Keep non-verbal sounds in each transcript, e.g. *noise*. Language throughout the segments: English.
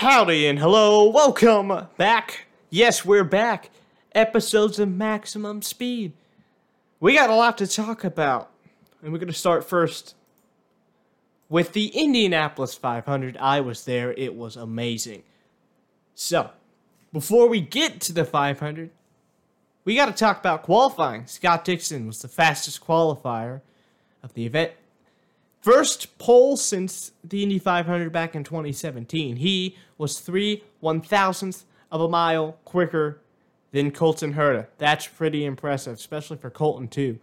Howdy and hello, welcome back. Yes, we're back. Episodes of Maximum Speed. We got a lot to talk about, and we're going to start first with the Indianapolis 500. I was there, it was amazing. So, before we get to the 500, we got to talk about qualifying. Scott Dixon was the fastest qualifier of the event. First pole since the Indy 500 back in 2017. He was three one thousandths of a mile quicker than Colton Herta. That's pretty impressive, especially for Colton too.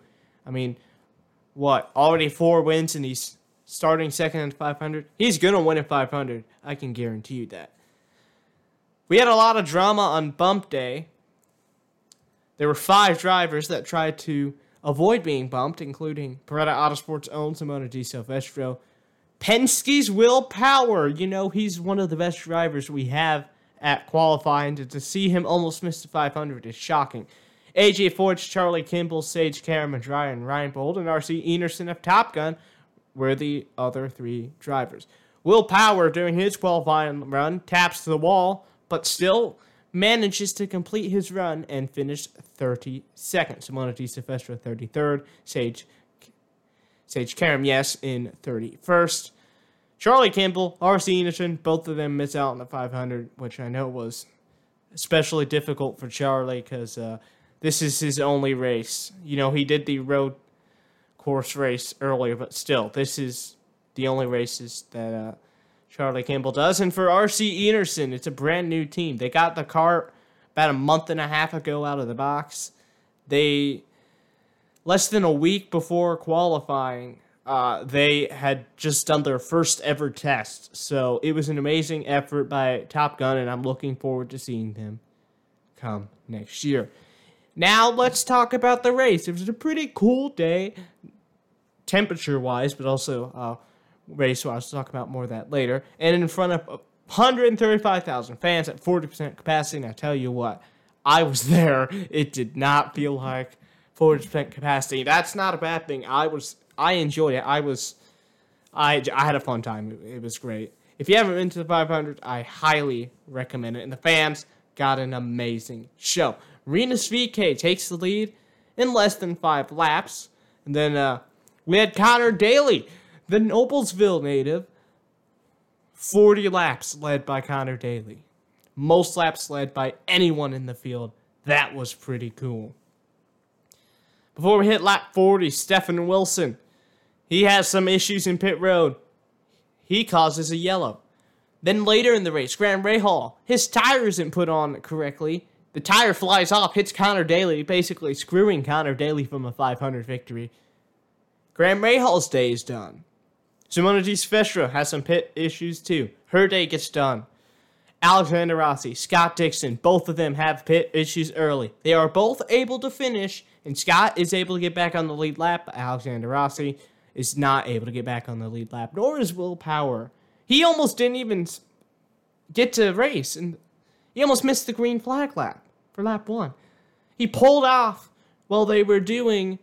I mean, what already four wins and he's starting second in 500. He's gonna win at 500. I can guarantee you that. We had a lot of drama on bump day. There were five drivers that tried to avoid being bumped, including Paretta Autosports' own Simona De Silvestro. Penske's Will Power, you know, he's one of the best drivers we have at qualifying. To, to see him almost miss the 500 is shocking. AJ Foyt, Charlie Kimball, Sage Karam, and Ryan, Ryan Bold, and RC Enerson of Top Gun were the other three drivers. Will Power, during his qualifying run, taps to the wall, but still manages to complete his run and finish 32nd. Simona De Silvestro 33rd, Sage Sage Karam, yes, in 31st. Charlie Kimball, R.C. Enerson, both of them miss out on the 500, which I know was especially difficult for Charlie because uh, this is his only race. You know, he did the road course race earlier, but still, this is the only races that uh, Charlie Kimball does. And for RC Enerson, it's a brand new team. They got the car about a month and a half ago out of the box. They, less than a week before qualifying, uh, they had just done their first ever test. So it was an amazing effort by Top Gun, and I'm looking forward to seeing them come next year. Now let's talk about the race. It was a pretty cool day, temperature wise, but also uh, race wise. I'll talk about more of that later. And in front of 135,000 fans at 40% capacity. And I tell you what, I was *laughs* there. It did not feel like 40% capacity. That's not a bad thing. I was, I enjoyed it. I was, I, I had a fun time. It, it was great. If you haven't been to the 500, I highly recommend it. And the fans got an amazing show. Rinus VeeKay takes the lead in less than five laps. And then uh, we had Connor Daly, the Noblesville native, 40 laps led by Connor Daly. Most laps led by anyone in the field. That was pretty cool. Before we hit lap 40, Stefan Wilson. He has some issues in pit road. He causes a yellow. Then later in the race, Graham Rahal, his tire isn't put on correctly. The tire flies off, hits Connor Daly, basically screwing Connor Daly from a 500 victory. Graham Rahal's day is done. Simona Silvestro has some pit issues too. Her day gets done. Alexander Rossi, Scott Dixon, both of them have pit issues early. They are both able to finish, and Scott is able to get back on the lead lap. Alexander Rossi is not able to get back on the lead lap, nor is Will Power. He almost didn't even get to race, and he almost missed the green flag lap for lap one. He pulled off while they were doing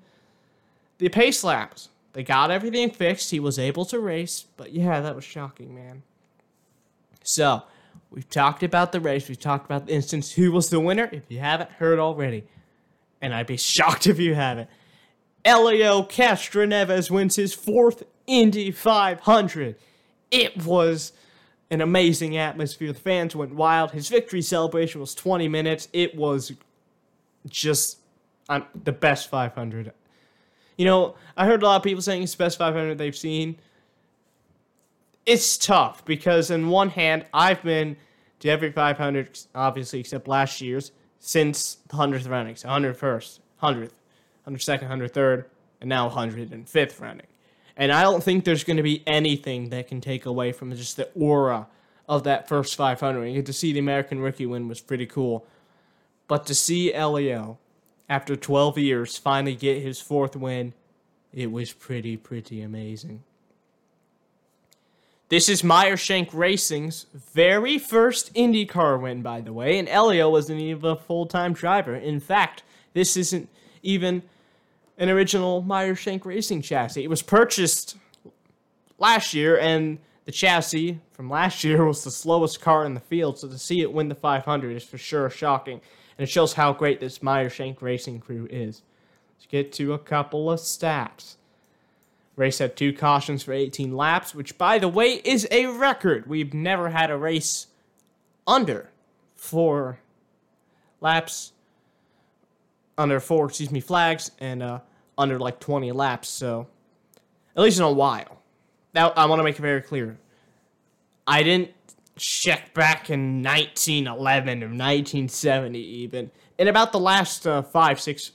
the pace laps. They got everything fixed. He was able to race, but yeah, that was shocking, man. So, we've talked about the race. We've talked about the instance. Who was the winner? If you haven't heard already, and I'd be *laughs* shocked if you haven't. Helio Castroneves wins his fourth Indy 500. It was an amazing atmosphere. The fans went wild. His victory celebration was 20 minutes. It was just um, the best 500 you know, I heard a lot of people saying it's the best 500 they've seen. It's tough because, in one hand, I've been to every 500, obviously, except last year's, since the 100th running. So 101st, 100th, 102nd, 103rd, and now 105th running. And I don't think there's going to be anything that can take away from just the aura of that first 500. You get to see the American rookie win was pretty cool. But to see Helio after 12 years, finally get his fourth win. It was pretty, pretty amazing. This is Meyer Shank Racing's very first IndyCar win, by the way, and Helio wasn't even a full time driver. In fact, this isn't even an original Meyer Shank Racing chassis. It was purchased last year, and The chassis from last year was the slowest car in the field, so to see it win the 500 is for sure shocking, and it shows how great this Meyer Shank racing crew is. Let's get to a couple of stats. Race had two cautions for 18 laps, which, by the way, is a record. We've never had a race under four laps, under four, excuse me, flags, and uh, under like 20 laps. So, at least in a while. Now, I want to make it very clear. I didn't check back in 1911 or 1970, even. In about the last uh, five, six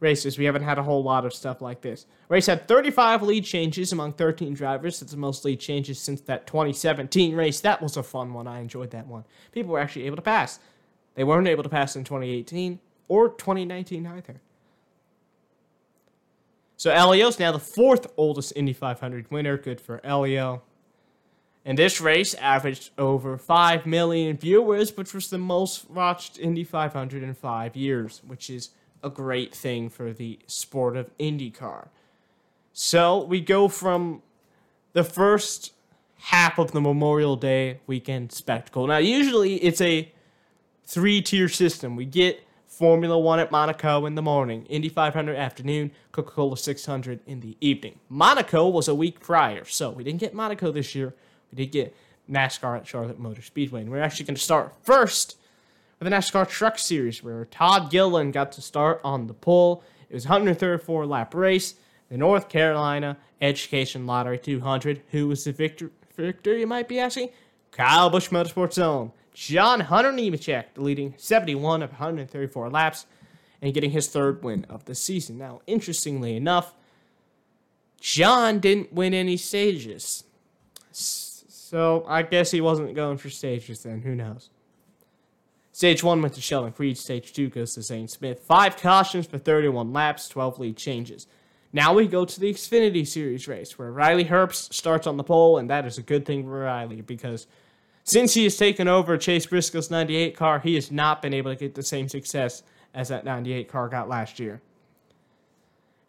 races, we haven't had a whole lot of stuff like this. Race had 35 lead changes among 13 drivers. That's the most lead changes since that 2017 race. That was a fun one. I enjoyed that one. People were actually able to pass. They weren't able to pass in 2018 or 2019 either. So Helio's now the fourth oldest Indy 500 winner. Good for Helio. And this race averaged over 5 million viewers, which was the most watched Indy 500 in five years, which is a great thing for the sport of IndyCar. So we go from the first half of the Memorial Day weekend spectacle. Now, usually it's a three tier system. We get Formula One at Monaco in the morning, Indy 500 afternoon, Coca Cola 600 in the evening. Monaco was a week prior, so we didn't get Monaco this year. We did get NASCAR at Charlotte Motor Speedway. And we're actually going to start first with the NASCAR Truck Series, where Todd Gilliland got to start on the pole. It was 134 lap race. The North Carolina Education Lottery 200. Who was the victor, victor you might be asking? Kyle Busch Motorsports own John Hunter Nemechek, leading 71 of 134 laps and getting his third win of the season. Now, interestingly enough, John didn't win any stages. So I guess he wasn't going for stages then. Who knows? Stage 1 went to Sheldon Creed. Stage 2 goes to Zane Smith. Five cautions for 31 laps, 12 lead changes. Now we go to the Xfinity Series race, where Riley Herbst starts on the pole, and that is a good thing for Riley because – since he has taken over Chase Briscoe's 98 car, he has not been able to get the same success as that 98 car got last year.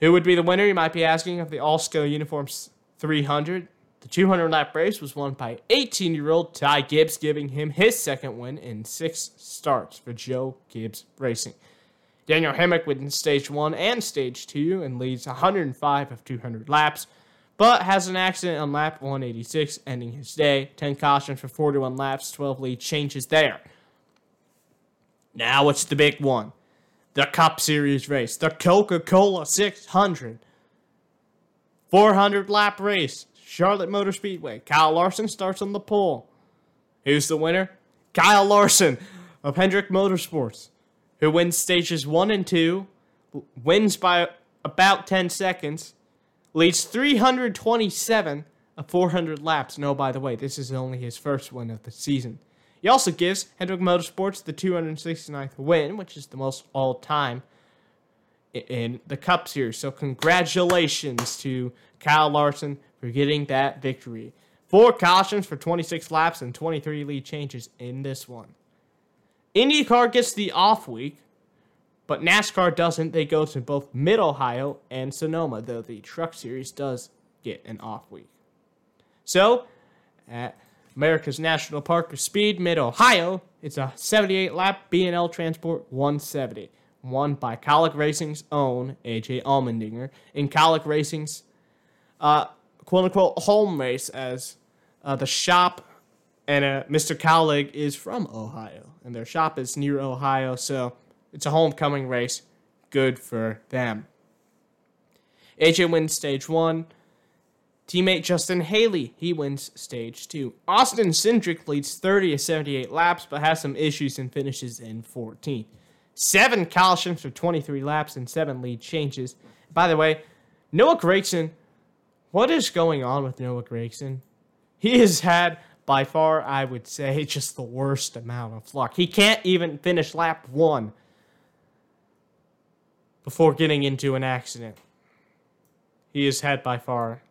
Who would be the winner, you might be asking, of the Alsco Uniforms 300? The 200 lap race was won by 18 year old Ty Gibbs, giving him his second win in six starts for Joe Gibbs Racing. Daniel Hemric wins stage one and stage two and leads 105 of 200 laps but has an accident on lap 186, ending his day. 10 cautions for 41 laps, 12 lead changes there. Now it's the big one the Cup Series race, the Coca Cola 600. 400 lap race, Charlotte Motor Speedway. Kyle Larson starts on the pole. Who's the winner? Kyle Larson of Hendrick Motorsports, who wins stages 1 and 2, wins by about 10 seconds, leads 327 of 400 laps. No, by the way, this is only his first win of the season. He also gives Hendrick Motorsports the 269th win, which is the most all time in the Cup Series. So, congratulations to Kyle Larson for getting that victory. Four cautions for 26 laps and 23 lead changes in this one. IndyCar gets the off week, but NASCAR doesn't. They go to both Mid Ohio and Sonoma, though the Truck Series does get an off week. So, at America's National Park of Speed, Mid Ohio, it's a 78 lap B&L Transport 170, won by Kaulig Racing's own AJ Allmendinger in Kaulig Racing's uh, quote unquote home race, as uh, the shop and uh, Mr. Kaulig is from Ohio, and their shop is near Ohio, so it's a homecoming race. Good for them. AJ wins stage one. Teammate Justin Haley, he wins stage two. Austin Cindric leads 30 to 78 laps, but has some issues and finishes in 14th. Seven cautions for 23 laps and seven lead changes. By the way, Noah Gragson, what is going on with Noah Gragson? He has had, by far, I would say, just the worst amount of luck. He can't even finish lap one before getting into an accident. He has had by far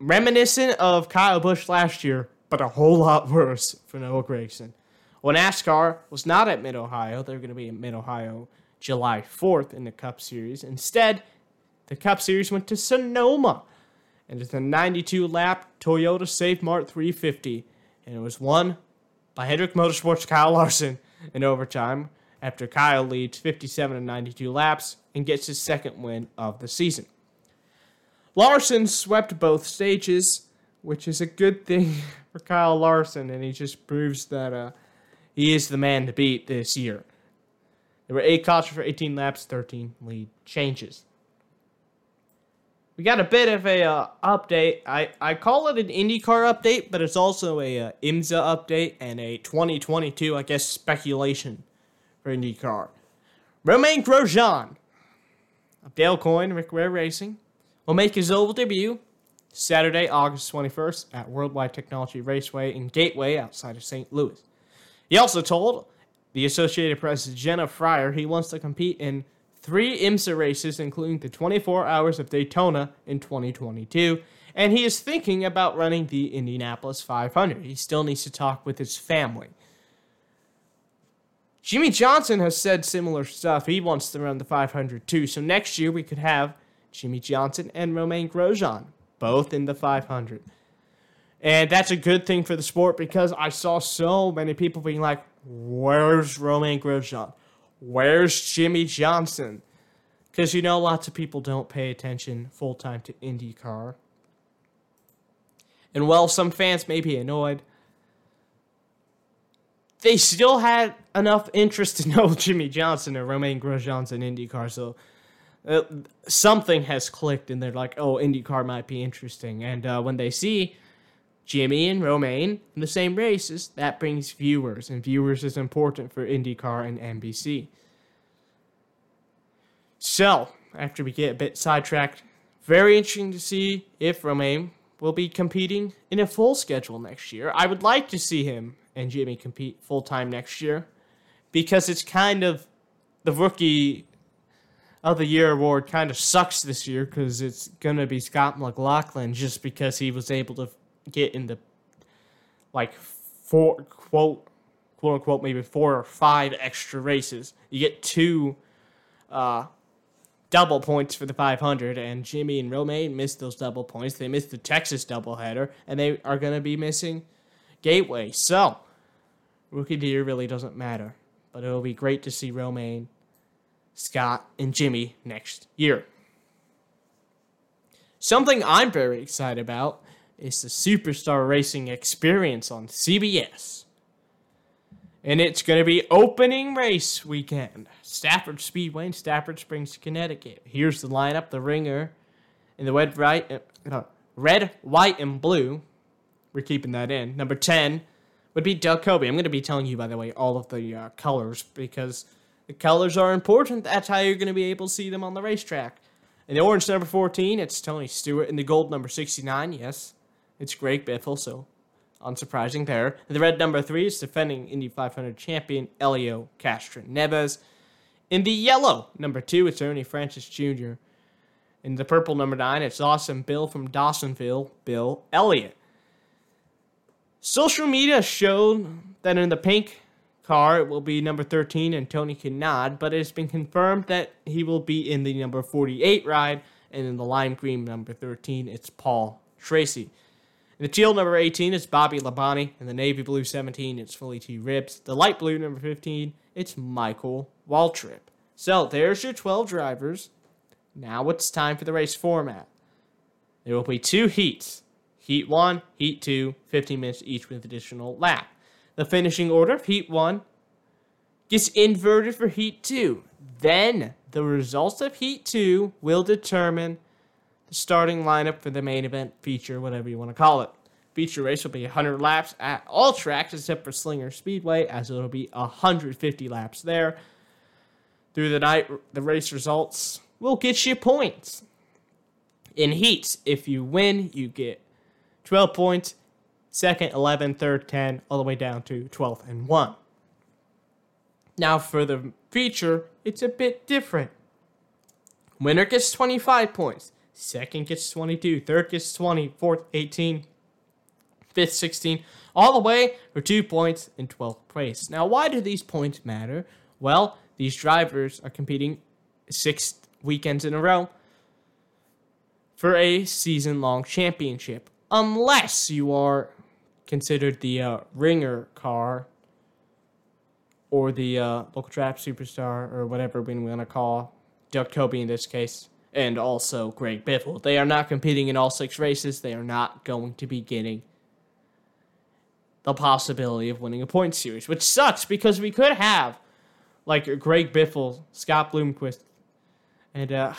reminiscent of Kyle Busch last year, but a whole lot *laughs* worse for Noah Gragson. When NASCAR was not at Mid Ohio, they're going to be at Mid Ohio July 4th in the Cup Series. Instead, the Cup Series went to Sonoma and it's a 92 lap Toyota Save Mart 350, and it was won by Hendrick Motorsports Kyle Larson in overtime after Kyle leads 57 and 92 laps and gets his second win of the season. Larson swept both stages, which is a good thing *laughs* for Kyle Larson, and he just proves that uh, he is the man to beat this year. There were eight cautions for 18 laps, 13 lead changes. We got a bit of a uh, update. I, I call it an IndyCar update, but it's also a uh, IMSA update and a 2022, I guess, speculation for IndyCar. Romain Grosjean of Dale Coyne, Rick Ware Racing, will make his oval debut Saturday, August 21st at Worldwide Technology Raceway in Gateway outside of St. Louis. He also told the Associated Press Jenna Fryer he wants to compete in three IMSA races, including the 24 Hours of Daytona in 2022, and he is thinking about running the Indianapolis 500. He still needs to talk with his family. Jimmie Johnson has said similar stuff. He wants to run the 500 too. So next year we could have Jimmie Johnson and Romain Grosjean both in the 500. And that's a good thing for the sport because I saw so many people being like, "Where's Romain Grosjean? Where's Jimmie Johnson?" Because you know, lots of people don't pay attention full time to IndyCar. And while some fans may be annoyed, they still had enough interest to *laughs* know Jimmie Johnson and Romain Grosjean's in IndyCar. So uh, something has clicked, and they're like, "Oh, IndyCar might be interesting." And uh, when they see Jimmie and Romain in the same races, that brings viewers, and viewers is important for IndyCar and NBC. So, after we get a bit sidetracked, very interesting to see if Romain will be competing in a full schedule next year. I would like to see him and Jimmie compete full time next year because it's kind of the rookie of the year award kind of sucks this year because it's going to be Scott McLaughlin just because he was able to get in the like four quote quote unquote maybe four or five extra races. You get two uh, double points for the 500, and Jimmie and Romain missed those double points. They missed the Texas doubleheader, and they are going to be missing Gateway. So, rookie of the year really doesn't matter, but it'll be great to see Romain, Scott, and Jimmie next year. Something I'm very excited about is the Superstar Racing Experience on CBS. And it's going to be opening race weekend. Stafford Speedway in Stafford Springs, Connecticut. Here's the lineup, the ringer, in the red, right, uh, red, white, and blue. We're keeping that in. Number 10 would be Doug Coby. I'm going to be telling you, by the way, all of the uh, colors because the colors are important. That's how you're going to be able to see them on the racetrack. In the orange number 14, it's Tony Stewart. In the gold number 69, yes, it's Greg Biffle, so unsurprising there. In the red number 3 is defending Indy 500 champion Helio Castroneves. In the yellow number 2, it's Ernie Francis Jr. In the purple number 9, it's Awesome Bill from Dawsonville, Bill Elliott. Social media showed that in the pink car it will be number 13 and Tony Kanaan, but it has been confirmed that he will be in the number 48 ride, and in the lime green number 13 it's Paul Tracy. In the teal number 18 it's Bobby Labonte, in the navy blue 17 it's Willy T. Ribbs, the light blue number 15 it's Michael Waltrip. So there's your 12 drivers. Now it's time for the race format. There will be two heats. Heat 1, Heat 2, 15 minutes each with additional lap. The finishing order of Heat 1 gets inverted for Heat 2. Then the results of Heat 2 will determine the starting lineup for the main event feature, whatever you want to call it. Feature race will be 100 laps at all tracks except for Slinger Speedway, as it'll be 150 laps there. Through the night, the race results will get you points. In heats, if you win, you get 12 points, second 11, third 10, all the way down to 12th and 1. Now for the feature, it's a bit different. Winner gets 25 points, second gets 22, third gets 20, fourth 18, fifth 16, all the way for 2 points in 12th place. Now why do these points matter? Well, these drivers are competing 6 weekends in a row for a season long championship, unless you are considered the uh, ringer car or the uh, local trap superstar or whatever we want to call Doug Coby in this case, and also Greg Biffle. They are not competing in all six races. They are not going to be getting the possibility of winning a point series, which sucks because we could have like Greg Biffle, Scott Bloomquist, and uh,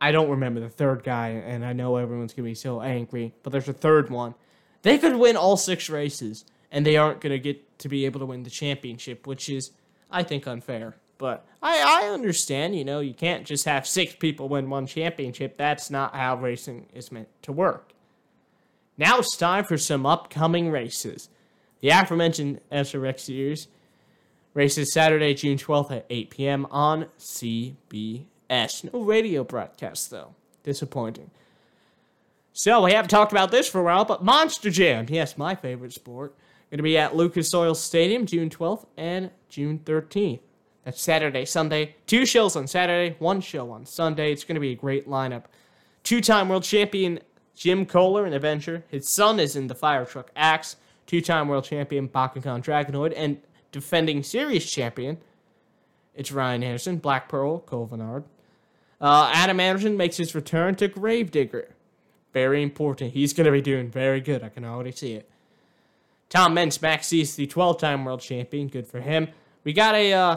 I don't remember the third guy, and I know everyone's gonna be so angry, but there's a third one. They could win all six races, and they aren't gonna get to be able to win the championship, which is, I think, unfair. But I, I understand, you know, you can't just have six people win one championship. That's not how racing is meant to work. Now it's time for some upcoming races. The aforementioned SRX series races Saturday, June 12th at 8 p.m. on CBS. No radio broadcast, though. Disappointing. So, we haven't talked about this for a while, but Monster Jam, yes, my favorite sport, going to be at Lucas Oil Stadium June 12th and June 13th. That's Saturday, Sunday. Two shows on Saturday, one show on Sunday. It's going to be a great lineup. Two time world champion Jim Koehler in Adventure. His son is in the fire truck Axe. Two time world champion Bakugan Dragonoid. And defending series champion, it's Ryan Anderson, Black Pearl, Colvinard. Uh, Adam Anderson makes his return to Gravedigger. Very important. He's going to be doing very good. I can already see it. Tom Meents Max-D's the 12 time world champion. Good for him. We got a uh,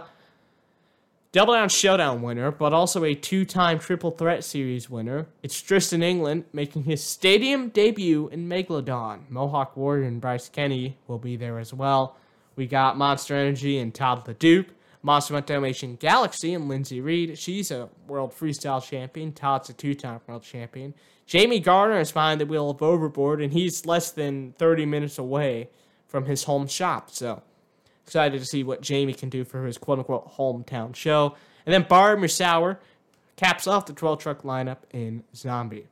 Double Down Showdown winner, but also a two time Triple Threat Series winner. It's Tristan England making his stadium debut in Megalodon. Mohawk Warrior and Bryce Kenny will be there as well. We got Monster Energy and Todd the LeDuc. Monster Dalmatian Galaxy and Linsey Read. She's a world freestyle champion. Todd's a two time world champion. Jamie Garner is behind the wheel of Overboard, and he's less than 30 minutes away from his home shop. So Excited to see what Jamie can do for his quote unquote hometown show. And then Bari Musawwir caps off the 12 truck lineup in Zombie.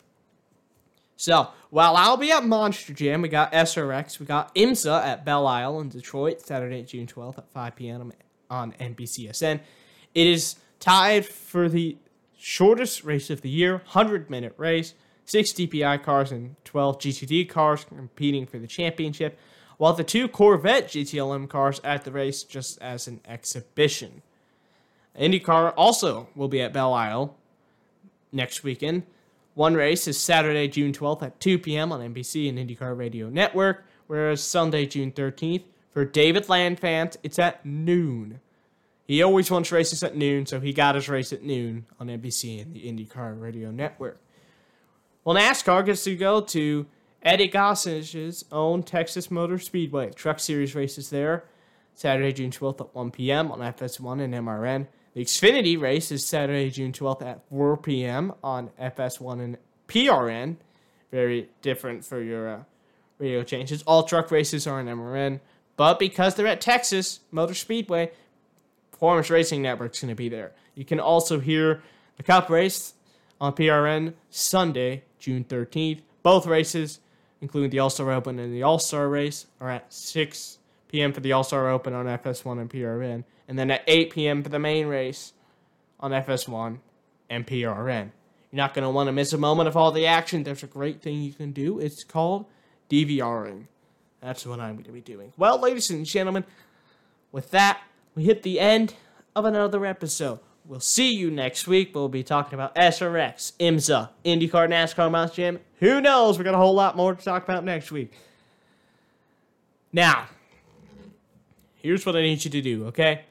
So, while I'll be at Monster Jam, we got SRX, we got IMSA at Belle Isle in Detroit, Saturday, June 12th at 5 p.m. on NBCSN. It is tied for the shortest race of the year, 100 minute race, 6 DPI cars and 12 GTD cars competing for the championship while the two Corvette GTLM cars at the race just as an exhibition. IndyCar also will be at Belle Isle next weekend. One race is Saturday, June 12th at 2 p.m. on NBC and IndyCar Radio Network, whereas Sunday, June 13th, for David Land fans, it's at noon. He always wants races at noon, so he got his race at noon on NBC and the IndyCar Radio Network. Well, NASCAR gets to go to Eddie Gossage's own Texas Motor Speedway. Truck Series races there. Saturday, June 12th at 1 p.m. on FS1 and MRN. The Xfinity race is Saturday, June 12th at 4 p.m. on FS1 and PRN. Very different for your uh, radio changes. All truck races are on MRN, but because they're at Texas Motor Speedway, Performance Racing Network's going to be there. You can also hear the Cup race on PRN Sunday, June 13th. Both races including the All Star Open and the All Star race, are at 6 p.m. for the All Star Open on FS1 and PRN, and then at 8 p.m. for the main race on FS1 and PRN. You're not going to want to miss a moment of all the action. There's a great thing you can do. It's called DVRing. That's what I'm going to be doing. Well, ladies and gentlemen, with that, we hit the end of another episode. We'll see you next week. We'll be talking about SRX, IMSA, IndyCar, NASCAR, Mouse Jam. Who knows? We got a whole lot more to talk about next week. Now, here's what I need you to do, okay?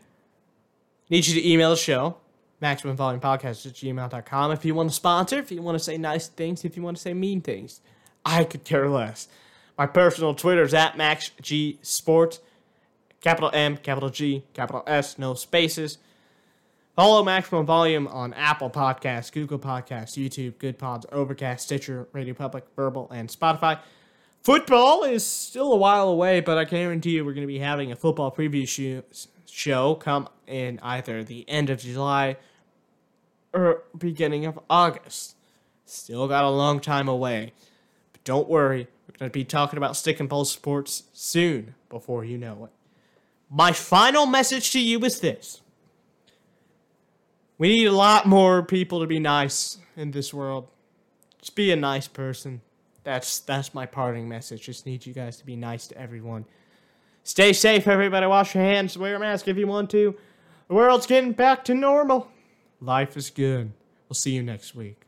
Need you to email the show, MaximumVolumePodcast at gmail.com. If you want to sponsor, if you want to say nice things, if you want to say mean things, I could care less. My personal Twitter is at MaxGSports, capital M, capital G, capital S, no spaces. Follow Maximum Volume on Apple Podcasts, Google Podcasts, YouTube, Good Pods, Overcast, Stitcher, Radio Public, Verbal, and Spotify. Football is still a while away, but I guarantee you we're going to be having a football preview show come in either the end of July or beginning of August. Still got a long time away. But don't worry, going to be talking about stick and ball sports soon before you know it. My final message to you is this. We need a lot more people to be nice in this world. Just be a nice person. That's that's my parting message. Just need you guys to be nice to everyone. Stay safe, everybody. Wash your hands. Wear a mask if you want to. The world's getting back to normal. Life is good. We'll see you next week.